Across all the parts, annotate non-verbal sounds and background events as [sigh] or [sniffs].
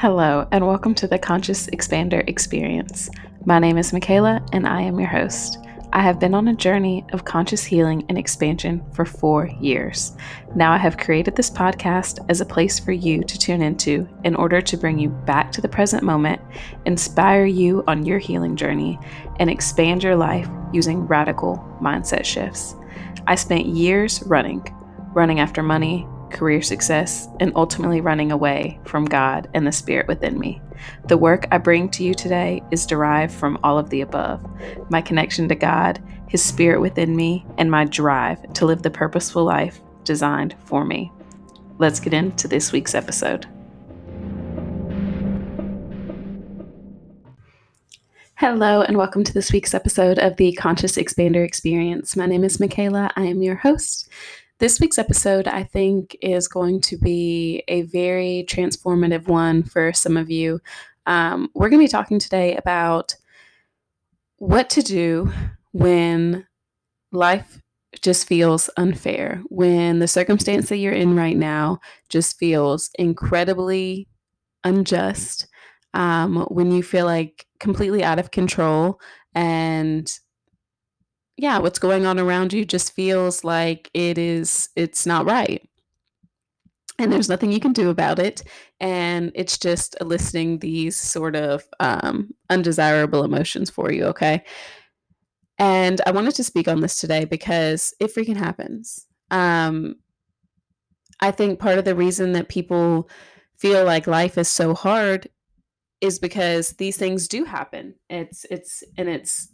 Hello, and welcome to the Conscious Expander Experience. My name is Michaela, and I am your host. I have been on a journey of conscious healing and expansion for four years. Now I have created this podcast as a place for you to tune into in order to bring you back to the present moment, inspire you on your healing journey, and expand your life using radical mindset shifts. I spent years running, running after money, career success, and ultimately running away from God and the Spirit within me. The work I bring to you today is derived from all of the above my connection to God, His Spirit within me, and my drive to live the purposeful life designed for me. Let's get into this week's episode. Hello, and welcome to this week's episode of the Conscious Expander Experience. My name is Michaela. I am your host. This week's episode, I think, is going to be a very transformative one for some of you. Um, we're going to be talking today about what to do when life just feels unfair, when the circumstance that you're in right now just feels incredibly unjust, um, when you feel like completely out of control and yeah, what's going on around you just feels like it is it's not right. And there's nothing you can do about it. And it's just eliciting these sort of um, undesirable emotions for you, okay? And I wanted to speak on this today because it freaking happens. Um, I think part of the reason that people feel like life is so hard is because these things do happen. It's it's and it's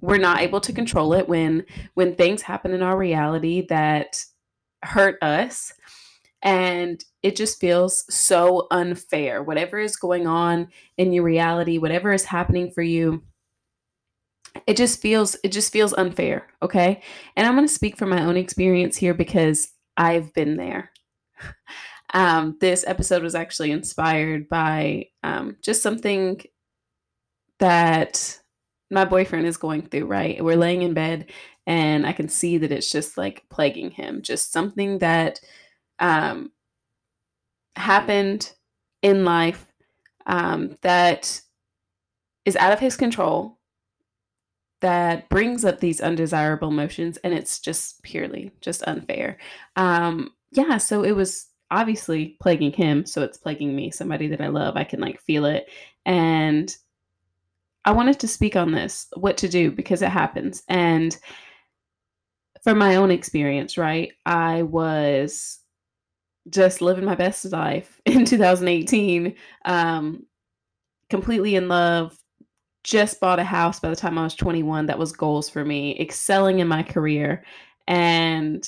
we're not able to control it when when things happen in our reality that hurt us. And it just feels so unfair. Whatever is going on in your reality whatever is happening for you it just feels it just feels unfair okay? And i'm going to speak from my own experience here because i've been there. [laughs] Um, this episode was actually inspired by um, just something that my boyfriend is going through, right? We're laying in bed and I can see that it's just like plaguing him, just something that um, happened in life um, that is out of his control, that brings up these undesirable emotions, and it's just purely just unfair. Um, yeah, so it was obviously plaguing him, so it's plaguing me, somebody that I love. I can like feel it. And I wanted to speak on this, what to do, because it happens. And from my own experience, right, I was just living my best life [laughs] in 2018, um, completely in love. Just bought a house by the time I was 21. That was goals for me, excelling in my career. And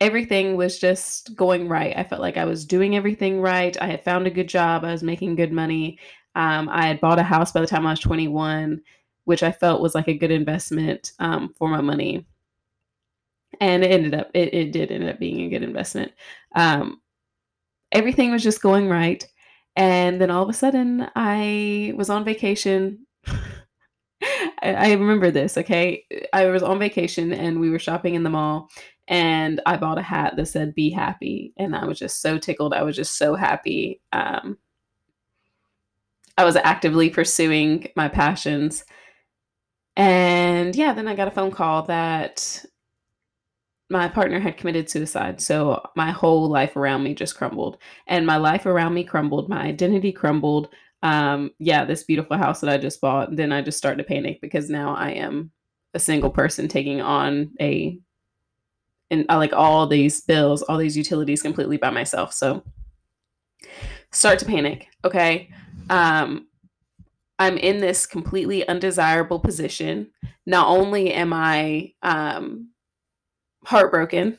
everything was just going right. I felt like I was doing everything right. I had found a good job. I was making good money. Um, I had bought a house by the time I was 21, which I felt was like a good investment um, for my money. And it ended up, it, it did end up being a good investment. Um, everything was just going right. And then all of a sudden, I was on vacation. [laughs] I, I remember this, okay? I was on vacation and we were shopping in the mall and I bought a hat that said "Be happy," and I was just so tickled. I was just so happy. Um, I was actively pursuing my passions. And yeah, then I got a phone call that my partner had committed suicide. So my whole life around me just crumbled. And my life around me crumbled. My identity crumbled. Um, yeah, this beautiful house that I just bought. Then I just started to panic because now I am a single person taking on a and I like all these bills, all these utilities completely by myself. So start to panic. Okay um, I'm in this completely undesirable position. Not only am I um, heartbroken,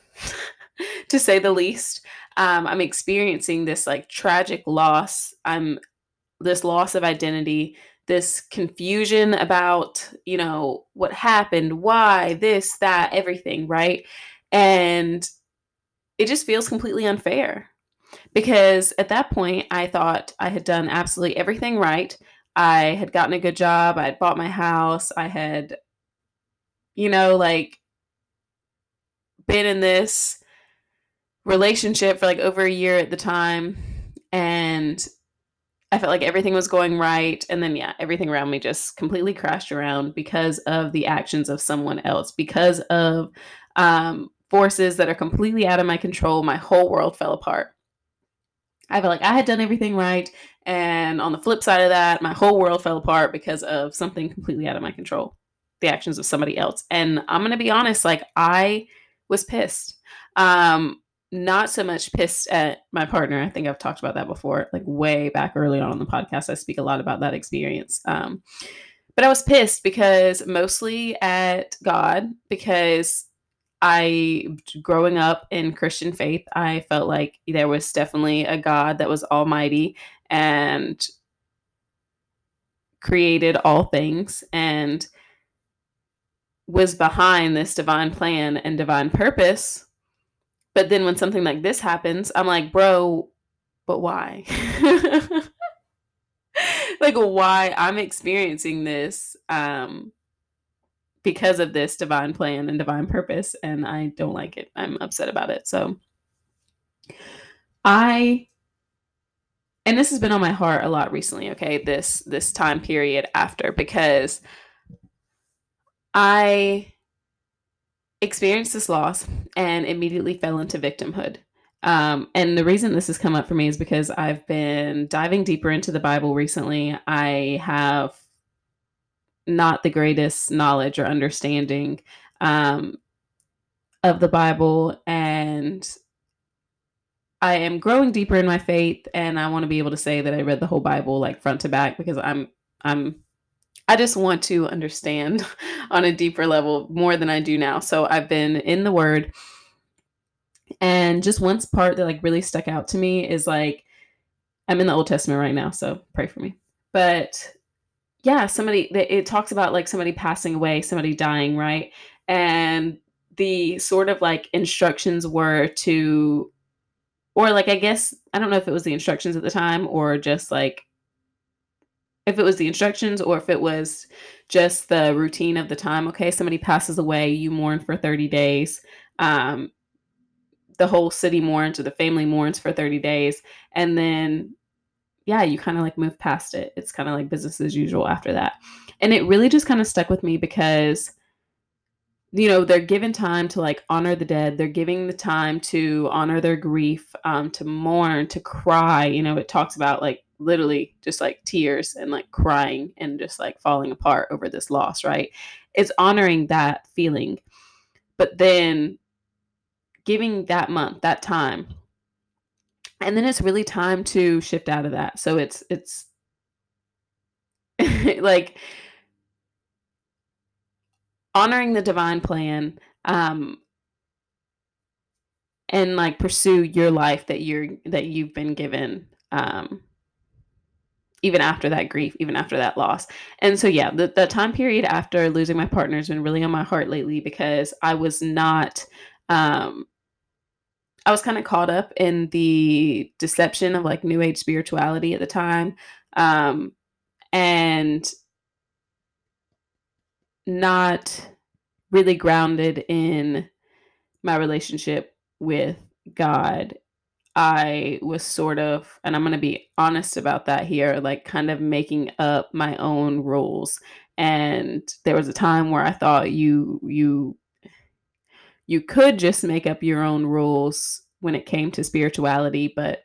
[laughs] to say the least, um, I'm experiencing this like tragic loss. I'm this loss of identity, this confusion about, you know, what happened, why, this, that, everything, right? And it just feels completely unfair because at that point I thought I had done absolutely everything right. I had gotten a good job, I had bought my house, I had, you know, like been in this relationship for like over a year at the time. And I felt like everything was going right. And then, yeah, everything around me just completely crashed around because of the actions of someone else, because of um, forces that are completely out of my control. My whole world fell apart. I felt like I had done everything right. And on the flip side of that, my whole world fell apart because of something completely out of my control the actions of somebody else. And I'm going to be honest, like, I was pissed. Um, not so much pissed at my partner. I think I've talked about that before, like way back early on in the podcast. I speak a lot about that experience. Um, but I was pissed because mostly at God, because I, growing up in Christian faith, I felt like there was definitely a God that was almighty and created all things and was behind this divine plan and divine purpose but then when something like this happens, I'm like, bro, but why? [laughs] like why I'm experiencing this um because of this divine plan and divine purpose and I don't like it. I'm upset about it. So I and this has been on my heart a lot recently, okay? This this time period after because I experienced this loss and immediately fell into victimhood. Um, and the reason this has come up for me is because I've been diving deeper into the Bible recently. I have not the greatest knowledge or understanding um, of the Bible, and I am growing deeper in my faith. And I want to be able to say that I read the whole Bible like front to back because I'm I'm I just want to understand [laughs] on a deeper level more than I do now. So I've been in the word. And just one part that like really stuck out to me is like I'm in the Old Testament right now, so pray for me. But yeah, somebody it talks about like somebody passing away, somebody dying, right? And the sort of like instructions were to or like I guess I don't know if it was the instructions at the time or just like if it was the instructions or if it was just the routine of the time okay somebody passes away you mourn for 30 days um, the whole city mourns or the family mourns for 30 days and then yeah you kind of like move past it it's kind of like business as usual after that and it really just kind of stuck with me because you know they're given time to like honor the dead they're giving the time to honor their grief um, to mourn to cry you know it talks about like literally just like tears and like crying and just like falling apart over this loss, right? It's honoring that feeling. But then giving that month, that time. And then it's really time to shift out of that. So it's it's [laughs] like honoring the divine plan um and like pursue your life that you're that you've been given um even after that grief, even after that loss. And so, yeah, the, the time period after losing my partner has been really on my heart lately because I was not, um, I was kind of caught up in the deception of like new age spirituality at the time. Um, and not really grounded in my relationship with God I was sort of, and I'm going to be honest about that here, like kind of making up my own rules. And there was a time where I thought you, you, you could just make up your own rules when it came to spirituality, but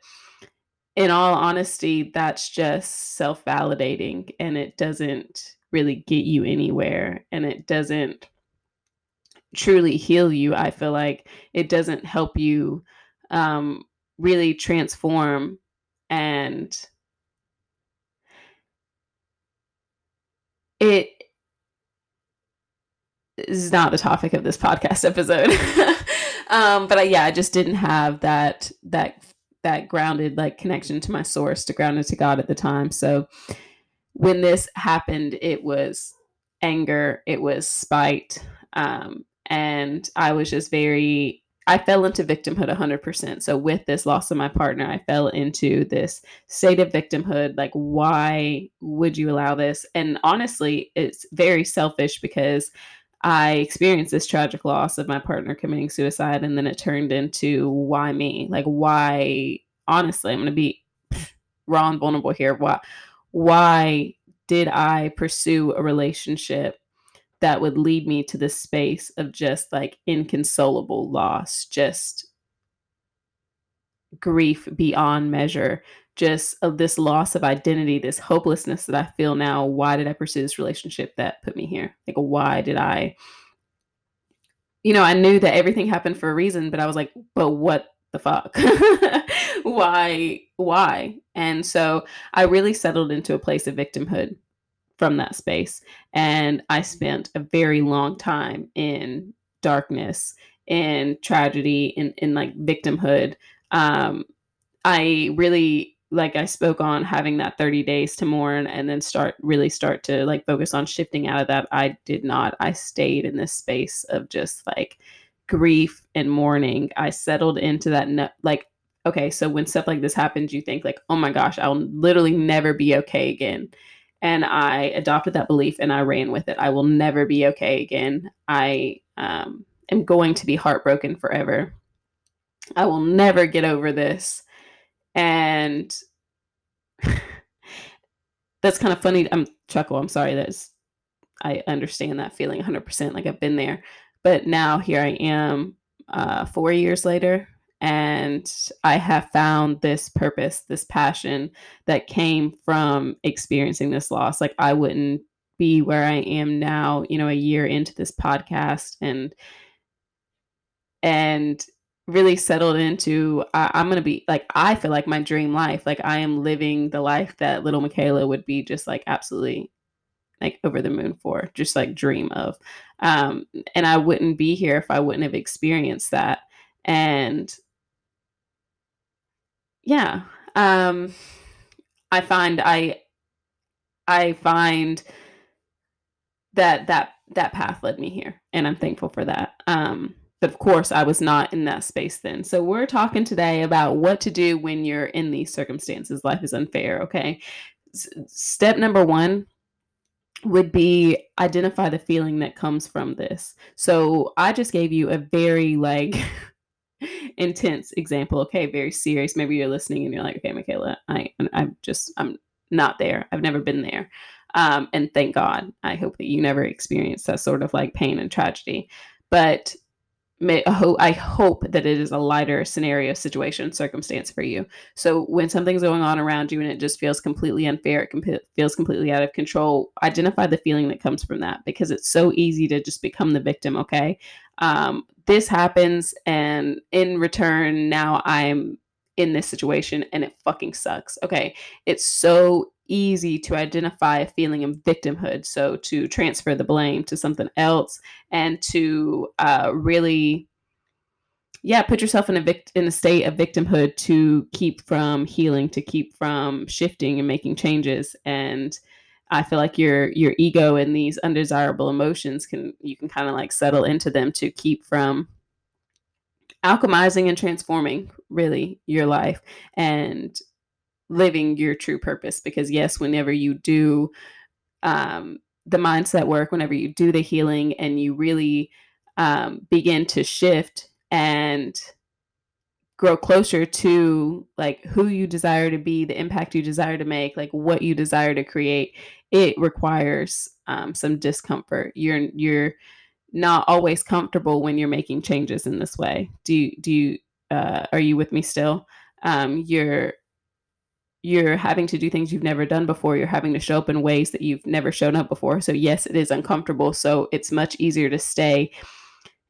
in all honesty, that's just self validating and it doesn't really get you anywhere and it doesn't truly heal you. I feel like it doesn't help you um, really transform and it is not the topic of this podcast [laughs] episode [laughs] um but I, yeah i just didn't have that that that grounded like connection to my source to grounded to god at the time so when this happened it was anger it was spite um and i was just very I fell into victimhood 100%. So, with this loss of my partner, I fell into this state of victimhood. Like, why would you allow this? And honestly, it's very selfish because I experienced this tragic loss of my partner committing suicide. And then it turned into why me? Like, why? Honestly, I'm going to be [sniffs] raw and vulnerable here. Why why did I pursue a relationship that would lead me to this space of just like inconsolable loss, just grief beyond measure, just of this loss of identity, this hopelessness that I feel now. Why did I pursue this relationship that put me here? Like, why did I? You know, I knew that everything happened for a reason, but I was like, but what the fuck? [laughs] why? Why? And so I really settled into a place of victimhood from that space. And I spent a very long time in darkness and tragedy in, in like victimhood. Um, I really like I spoke on having that 30 days to mourn and then start really start to like focus on shifting out of that. I did not. I stayed in this space of just like grief and mourning. I settled into that like okay, so when stuff like this happens, you think like, "Oh my gosh, I'll literally never be okay again." And I adopted that belief and I ran with it. I will never be okay again. I um, am going to be heartbroken forever. I will never get over this and that's kind of funny. I'm chuckle. I'm sorry. That's I understand that feeling 100%. Like I've been there, but now here I am, uh, four years later, and I have found this purpose, this passion that came from experiencing this loss. Like I wouldn't be where I am now, you know, a year into this podcast and and really settled into I, am gonna be like I feel like my dream life. Like I am living the life that little Michaela would be just like absolutely like over the moon for, just like dream of. Um, and I wouldn't be here if I wouldn't have experienced that. And yeah, um, I find I I find that that that path led me here, and I'm thankful for that. Um, of course, I was not in that space then. So we're talking today about what to do when you're in these circumstances. Life is unfair, okay? S- step number one would be identify the feeling that comes from this. So I just gave you a very like [laughs] intense example. Okay, very serious. Maybe you're listening and you're like, okay, Michaela, I I'm just I'm not there. I've never been there. Um, and thank God. I hope that you never experience that sort of like pain and tragedy. But may, I hope that it is a lighter scenario, situation, circumstance for you. So when something's going on around you and it just feels completely unfair, it com- feels completely out of control, identify the feeling that comes from that because it's so easy to just become the victim. Okay, um, this happens, and in return, now I'm in this situation and it fucking sucks. Okay, it's so easy to identify a feeling of victimhood. So to transfer the blame to something else and to uh, really, yeah, put yourself in a in a state of victimhood to keep from healing, to keep from shifting and making changes. And I feel like your your ego and these undesirable emotions can you can kind of like settle into them to keep from alchemizing and transforming really your life and living your true purpose because yes whenever you do um, the mindset work whenever you do the healing and you really um, begin to shift and grow closer to like who you desire to be the impact you desire to make like what you desire to create it requires um, some discomfort. You're you're not always comfortable when you're making changes in this way. Do you do you uh, are you with me still? Um, you're you're having to do things you've never done before. You're having to show up in ways that you've never shown up before. So, yes, it is uncomfortable. So, it's much easier to stay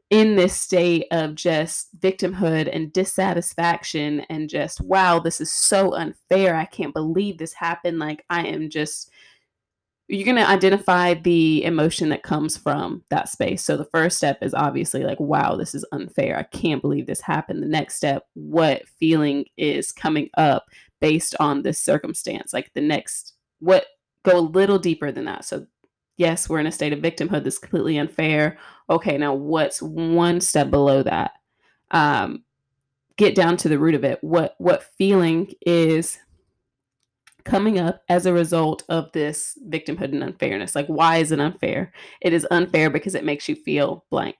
in this state of just victimhood and dissatisfaction and just, wow, this is so unfair. I can't believe this happened. Like, I am just, you're going to identify the emotion that comes from that space. So, the first step is obviously like, wow, this is unfair. I can't believe this happened. The next step, what feeling is coming up based on this circumstance. Like the next, what go a little deeper than that. So, yes, we're in a state of victimhood that's completely unfair. Okay, now what's one step below that? Um, get down to the root of it. What what feeling is coming up as a result of this victimhood and unfairness? Like, why is it unfair? It is unfair because it makes you feel blank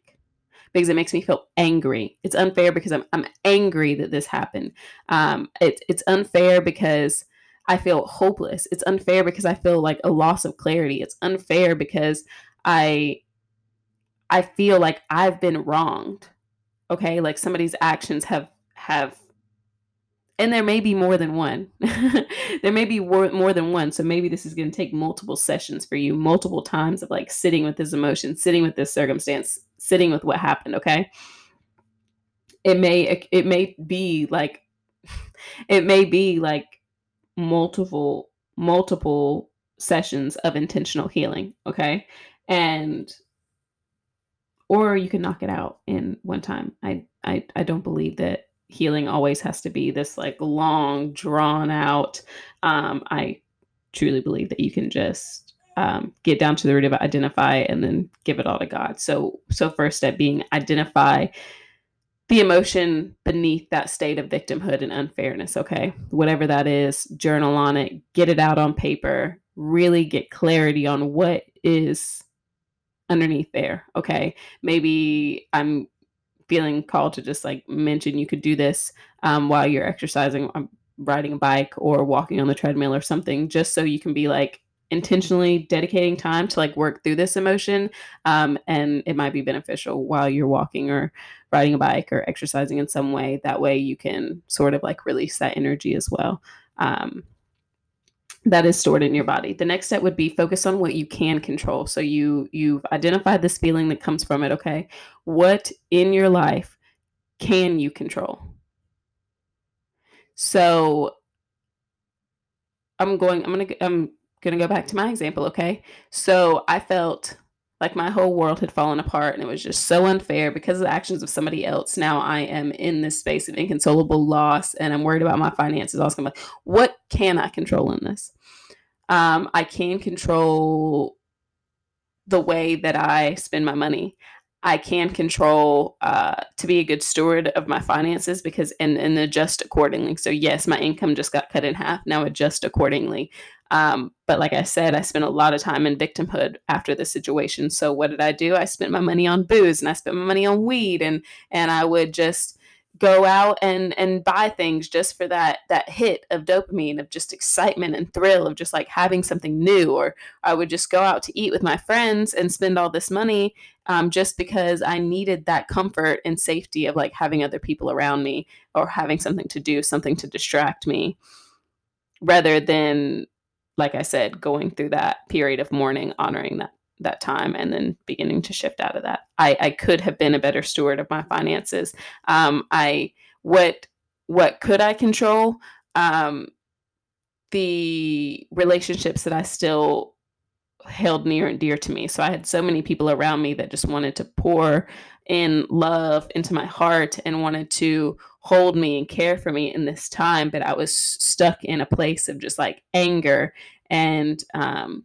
because it makes me feel angry. It's unfair because I'm I'm angry that this happened. Um, it's it's unfair because I feel hopeless. It's unfair because I feel like a loss of clarity. It's unfair because I I feel like I've been wronged. Okay? Like somebody's actions have have and there may be more than one. [laughs] there may be more than one. So maybe this is going to take multiple sessions for you, multiple times of like sitting with this emotion, sitting with this circumstance, sitting with what happened, okay? It may it may be like [laughs] it may be like multiple multiple sessions of intentional healing, okay? And or you can knock it out in one time. I I I don't believe that healing always has to be this like long drawn out um, i truly believe that you can just um, get down to the root of it identify and then give it all to god. So so first step being identify the emotion beneath that state of victimhood and unfairness okay? Whatever that is journal on it get it out on paper really get clarity on what is underneath there okay? Maybe i'm feeling called to just like mention you could do this um, while you're exercising, um, riding a bike, or walking on the treadmill or something, just so you can be like intentionally dedicating time to like work through this emotion. Um, and it might be beneficial while you're walking or riding a bike or exercising in some way. That way you can sort of like release that energy as well. Um, that is stored in your body. The next step would be focus on what you can control. So you you've identified this feeling that comes from it, okay? What in your life can you control? So I'm going I'm going to I'm going to go back to my example, okay? So I felt like my whole world had fallen apart and it was just so unfair because of the actions of somebody else. Now I am in this space of inconsolable loss and I'm worried about my finances. I was like, what can I control in this? Um, I can control the way that I spend my money. I can control uh, to be a good steward of my finances because and and adjust accordingly. So yes, my income just got cut in half. Now adjust accordingly. Um, but like I said, I spent a lot of time in victimhood after the situation. So what did I do? I spent my money on booze and I spent my money on weed and and I would just go out and and buy things just for that that hit of dopamine of just excitement and thrill of just like having something new or i would just go out to eat with my friends and spend all this money um, just because i needed that comfort and safety of like having other people around me or having something to do something to distract me rather than like i said going through that period of mourning honoring that that time and then beginning to shift out of that. I, I could have been a better steward of my finances. Um, I what what could I control? Um, the relationships that I still held near and dear to me. So I had so many people around me that just wanted to pour in love into my heart and wanted to hold me and care for me in this time. But I was stuck in a place of just like anger and um,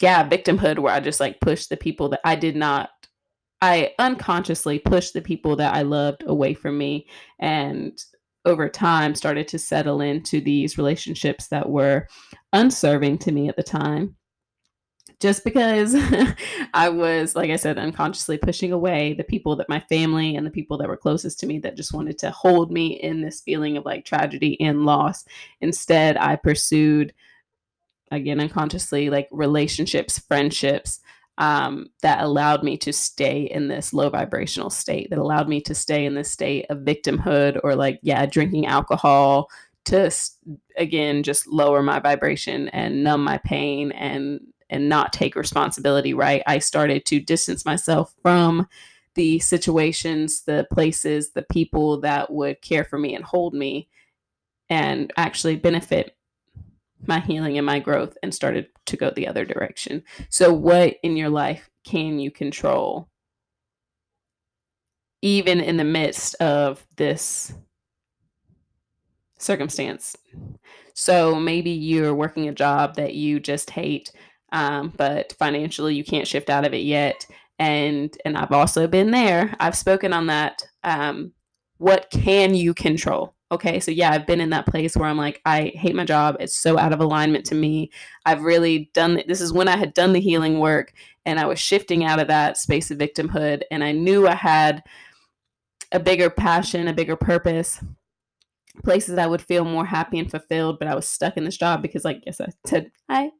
yeah, victimhood where I just like pushed the people that I did not I unconsciously pushed the people that I loved away from me and over time started to settle into these relationships that were unserving to me at the time just because [laughs] I was, like I said, unconsciously pushing away the people that my family and the people that were closest to me that just wanted to hold me in this feeling of like tragedy and loss. Instead, I pursued again unconsciously like relationships friendships um, that allowed me to stay in this low vibrational state that allowed me to stay in this state of victimhood or like yeah drinking alcohol to again just lower my vibration and numb my pain and and not take responsibility right i started to distance myself from the situations the places the people that would care for me and hold me and actually benefit my healing and my growth and started to go the other direction. So, what in your life can you control, even in the midst of this circumstance? So, maybe you're working a job that you just hate, um, but financially you can't shift out of it yet. And and I've also been there. I've spoken on that. Um, what can you control? okay so yeah i've been in that place where i'm like i hate my job it's so out of alignment to me i've really done this is when i had done the healing work and i was shifting out of that space of victimhood and i knew i had a bigger passion a bigger purpose places I would feel more happy and fulfilled, but I was stuck in this job because, like, yes, I said, I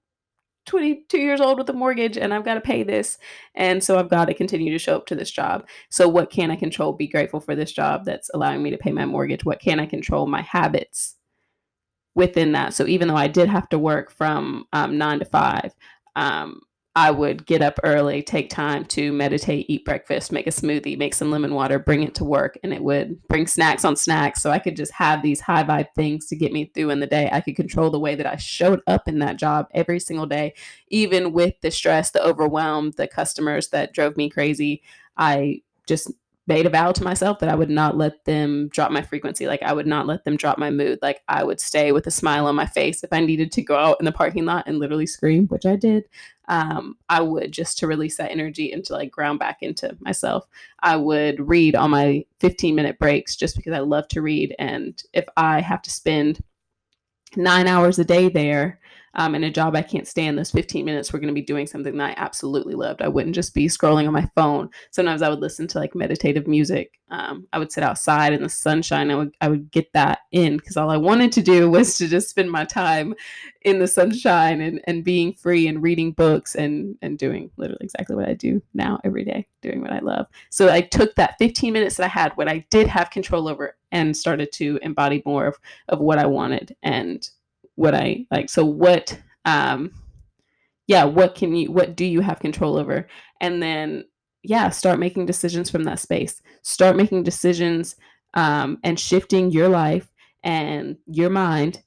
22 years old with a mortgage and I've got to pay this. And so I've got to continue to show up to this job. So, what can I control? Be grateful for this job that's allowing me to pay my mortgage. What can I control? My habits within that. So, even though I did have to work from um, nine to five, um, I would get up early, take time to meditate, eat breakfast, make a smoothie, make some lemon water, bring it to work, and it would bring snacks on snacks. So I could just have these high vibe things to get me through in the day. I could control the way that I showed up in that job every single day, even with the stress, the overwhelm, the customers that drove me crazy. I just made a vow to myself that I would not let them drop my frequency. Like I would not let them drop my mood. Like I would stay with a smile on my face. If I needed to go out in the parking lot and literally scream, which I did, um, I would just to release that energy and to like ground back into myself. I would read on my 15 minute breaks just because I love to read. And if I have to spend nine hours a day there, um, in a job I can't stand, those 15 minutes we're going to be doing something that I absolutely loved. I wouldn't just be scrolling on my phone. Sometimes I would listen to like meditative music. Um, I would sit outside in the sunshine. I would I would get that in because all I wanted to do [laughs] was to just spend my time in the sunshine and, and being free and reading books and and doing literally exactly what I do now every day, doing what I love. So I took that 15 minutes that I had, what I did have control over, and started to embody more of, of what I wanted and what I like. So what um yeah, what can you what do you have control over? And then yeah, start making decisions from that space. Start making decisions um and shifting your life and your mind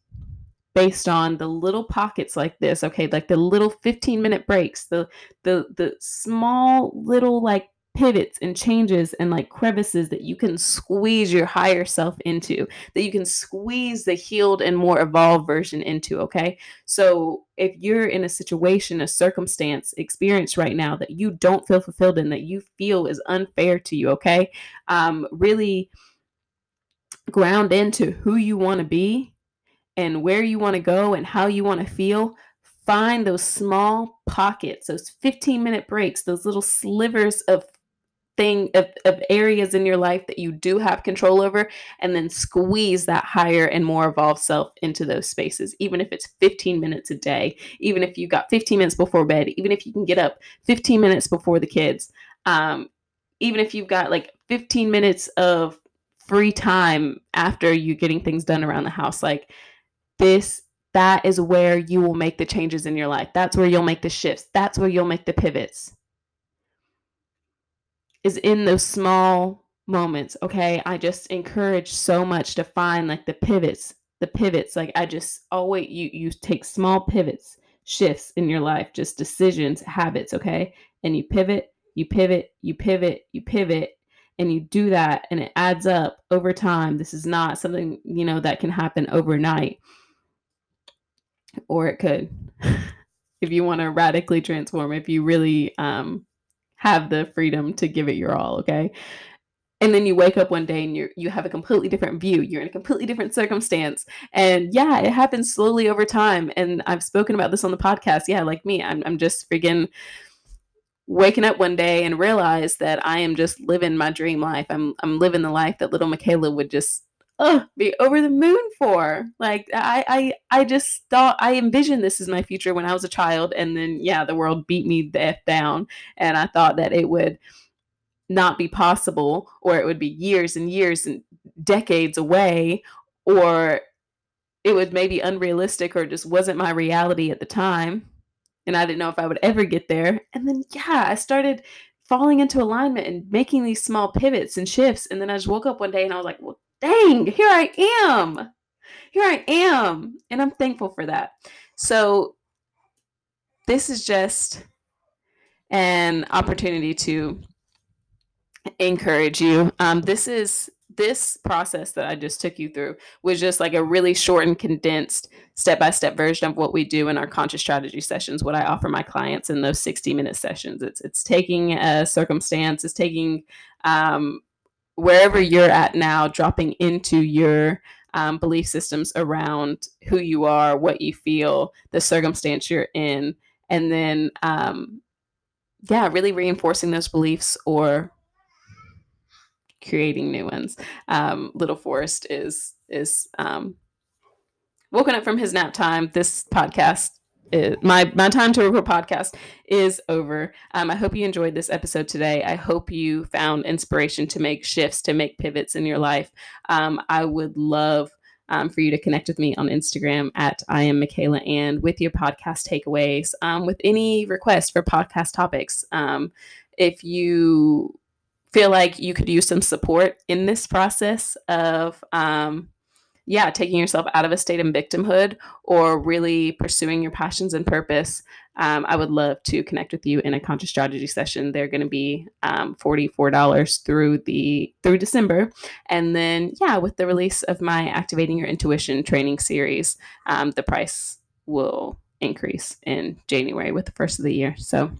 based on the little pockets like this okay like the little 15 minute breaks the the the small little like pivots and changes and like crevices that you can squeeze your higher self into, that you can squeeze the healed and more evolved version into. Okay. So if you're in a situation, a circumstance, experience right now that you don't feel fulfilled in, that you feel is unfair to you, okay, um, really ground into who you want to be and where you want to go and how you want to feel find those small pockets, those 15 minute breaks, those little slivers of thing of, of areas in your life that you do have control over and then squeeze that higher and more evolved self into those spaces even if it's 15 minutes a day even if you got 15 minutes before bed even if you can get up 15 minutes before the kids um, even if you've got like 15 minutes of free time after you getting things done around the house like this that is where you will make the changes in your life. That's where you'll make the shifts. That's where you'll make the pivots is in those small moments. Okay. I just encourage so much to find like the pivots, the pivots. Like I just always you you take small pivots, shifts in your life, just decisions, habits, okay? And you pivot, you pivot, you pivot, you pivot, and you do that and it adds up over time. This is not something, you know, that can happen overnight. Or it could [laughs] if you want to radically transform, if you really um have the freedom to give it your all, okay? And then you wake up one day and you you have a completely different view. You're in a completely different circumstance. And yeah, it happens slowly over time. And I've spoken about this on the podcast. Yeah, like me, I'm I'm just freaking waking up one day and realize that I am just living my dream life. I'm I'm living the life that little Michaela would just oh, be over the moon for. Like I, I, I just thought I envisioned this as my future when I was a child, and then yeah, the world beat me the f down, and I thought that it would not be possible, or it would be years and years and decades away, or it was maybe unrealistic, or just wasn't my reality at the time, and I didn't know if I would ever get there. And then yeah, I started falling into alignment and making these small pivots and shifts. And then I just woke up one day and I was like, well, dang, here I am. Here I am. And I'm thankful for that. So, this is just an opportunity to encourage you. Um, this is this process that I just took you through was just like a really short and condensed step by step version of what we do in our conscious strategy sessions, what I offer my clients in those 60 minute sessions. It's it's taking a circumstance, it's taking um, wherever you're at now, dropping into your um, belief systems around who you are, what you feel, the circumstance you're in, and then, um, yeah, really reinforcing those beliefs or creating new ones. Um, Little Forest is is um, woken up from his nap time. This podcast my my time to record podcast is over. Um, I hope you enjoyed this episode today. I hope you found inspiration to make shifts, to make pivots in your life. Um, I would love um, for you to connect with me on Instagram at I am Michaela and with your podcast takeaways, um, with any requests for podcast topics. Um, if you feel like you could use some support in this process of um, yeah, taking yourself out of a state of victimhood or really pursuing your passions and purpose, um, I would love to connect with you in a conscious strategy session. They're going to be um, $44 through the through December. And then, yeah, with the release of my Activating Your Intuition training series, um, the price will increase in January with the first of the year. So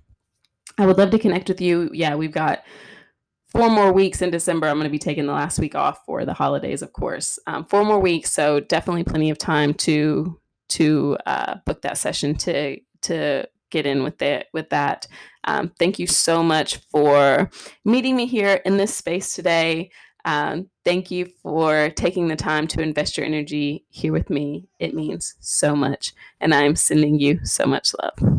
I would love to connect with you. Yeah, we've got four more weeks in December. I'm going to be taking the last week off for the holidays, of course. Um, four more weeks, so definitely plenty of time to to uh, book that session to to get in with it with that. Um, thank you so much for meeting me here in this space today. Um, thank you for taking the time to invest your energy here with me. It means so much, and I'm sending you so much love.